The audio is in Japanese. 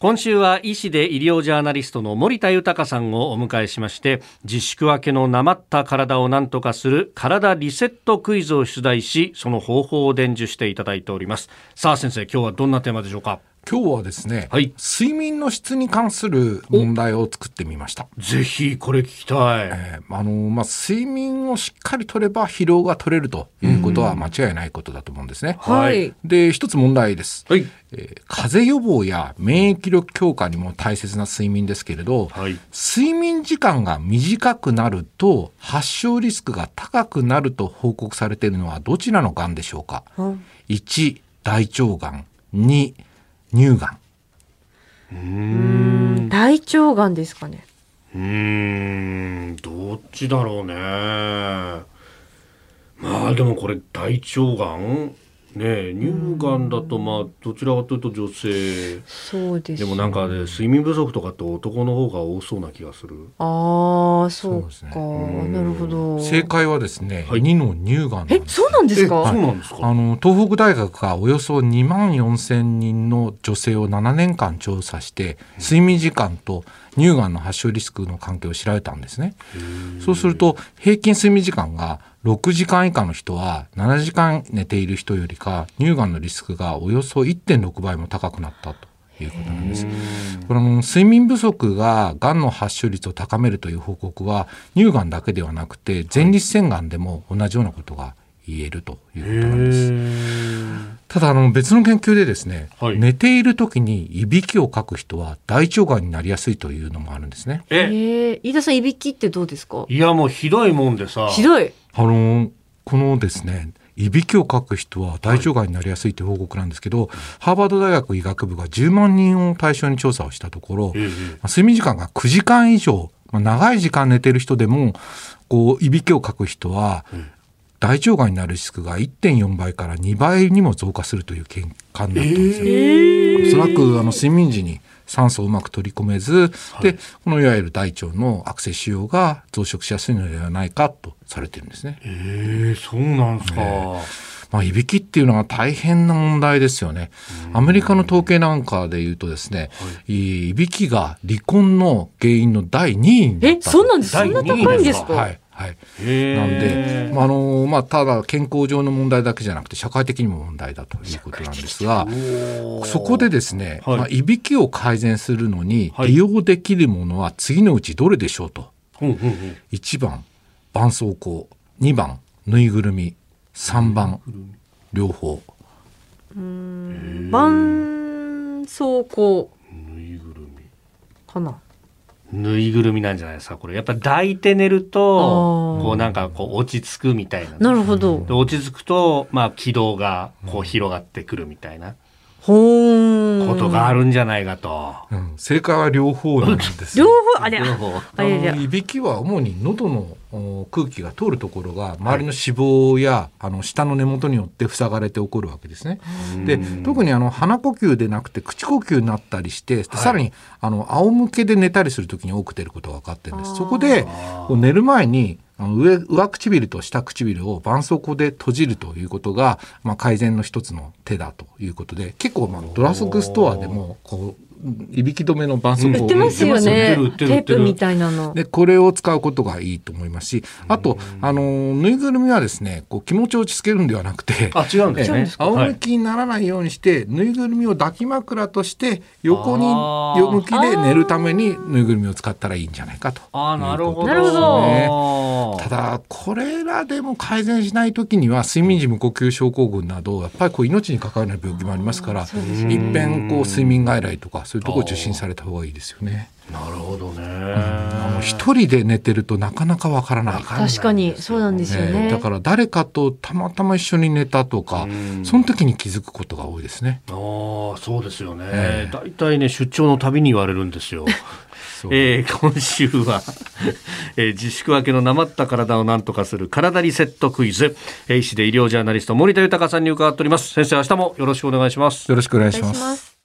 今週は医師で医療ジャーナリストの森田豊さんをお迎えしまして自粛明けのなまった体を何とかする体リセットクイズを出題しその方法を伝授していただいております。さあ先生今日はどんなテーマでしょうか？今日はですね、はい。睡眠の質に関する問題を作ってみました。ぜひこれ聞きたい、えーあのまあ、睡眠をしっかりとれば疲労が取れるということは間違いないことだと思うんですね。はい。で一つ問題です、はい。えー風邪予防や免疫力強化にも大切な睡眠ですけれど、はい。睡眠時間が短くなると発症リスクが高くなると報告されているのはどちらのがんでしょうか、1大腸がん2乳がん。大腸がんですかね。うーん。どっちだろうね。まあでもこれ大腸がん？ねえ乳がんだとまあどちらかというと女性。そうです。でもなんかね睡眠不足とかって男の方が多そうな気がする。ああ、そうそうですね。か。なるほど。正解はですね、はい。2の乳がんえそうなんですえか。そうなんですか？あの東北大学がおよそ2万4千人の女性を7年間調査して睡眠時間と乳がんの発症リスクの関係を調べたんですね。そうすると平均睡眠時間が6時間以下の人は7時間寝ている人よりか乳がんのリスクがおよそ1.6倍も高くなったということなんです。この睡眠不足ががんの発症率を高めるという報告は乳がんだけではなくて前立腺がんでも同じようなことが言えるということなんです。ただあの別の研究でですね、はい。寝ている時にいびきをかく人は大腸がんになりやすいというのもあるんですね。ええ。ー、飯田さんいびきってどうですか？いやもうひどいもんでさ。ひどい。あのこのですねいびきをかく人は大腸がんになりやすいという報告なんですけど、ハーバード大学医学部が10万人を対象に調査をしたところ、ええまあ睡眠時間が9時間以上、まあ長い時間寝てる人でもこういびきをかく人は、大腸がんになるリスクが1.4倍から2倍にも増加するという結果になったんですよ。おそらくあの睡眠時に酸素をうまく取り込めず、でこのいわゆる大腸の悪性腫瘍が増殖しやすいのではないかとされてるんですね。ええそうなんですか、まあ、いびきっていうのは大変な問題ですよね。アメリカの統計なんかで言うとですね、い、びきが離婚の原因の第2位になっえ、たそうなんです。そ第んな高いんですか？はいはい。なんで、まああのまあ、ただ健康上の問題だけじゃなくて社会的にも問題だということなんですがそこでですね、はい。まあ、いびきを改善するのにはい。利用できるものは次のうちどれでしょうと。うんうんうん。1番絆創膏。2番ぬいぐるみ。3番両方。絆創膏。ぬいぐるみ。かな。ぬいぐるみなんじゃないですかこれ。やっぱ抱いて寝るあとー。こうなんかこう落ち着くみたいな。なるほど。で。落ち着くとまあ気道がこう広がってくるみたいな。ほーん。ことがあるんじゃないかと。うん、正解は両方なんです両よ。方、あれ、あ両方。あれいびきは主に喉のお空気が通るところが周りの脂肪や、あの下の根元によって塞がれて起こるわけですね。で特にあの鼻呼吸でなくて口呼吸になったりして、さらにあの仰向けで寝たりする時に多く出ることが分かってるんです。そこでこう寝る前にあの上上唇と下唇を絆創膏で閉じるということが、まあ、改善の一つの手だということで結構まあドラッグストアでもこういびき止めの絆創売ってますよね。売ってる売ってるテープみたいなの。でこれを使うことがいいと思いますしあとあのぬいぐるみはですねこう気持ちを落ち着けるんではなくてあ違うんですね。仰はい。向きにならないようにして、ぬいぐるみを抱き枕として横に横向きで寝るためにぬいぐるみを使ったらいいんじゃないかと。あなるほど。なるほど。ただこれらでも改善しない時には睡眠時無呼吸症候群などやっぱりこう命に関わる病気もありますからいっぺんこう睡眠外来とかそういうところを受診された方がいいですよね。なるほどね。あの一人で寝てるとなかなかわからない。確かに、そうなんですよねね。だから誰かとたまたま一緒に寝たとか、うんその時に気づくことが多いですね。ああそうですよねええ。大体ね出張のたびに言われるんですよ。えー今週は、えー自粛明けのなまった体をなんとかする体リセットクイズ、えー医師で医療ジャーナリスト森田豊さんに伺っております。先生明日もよろしくお願いします。よろしくお願い。します。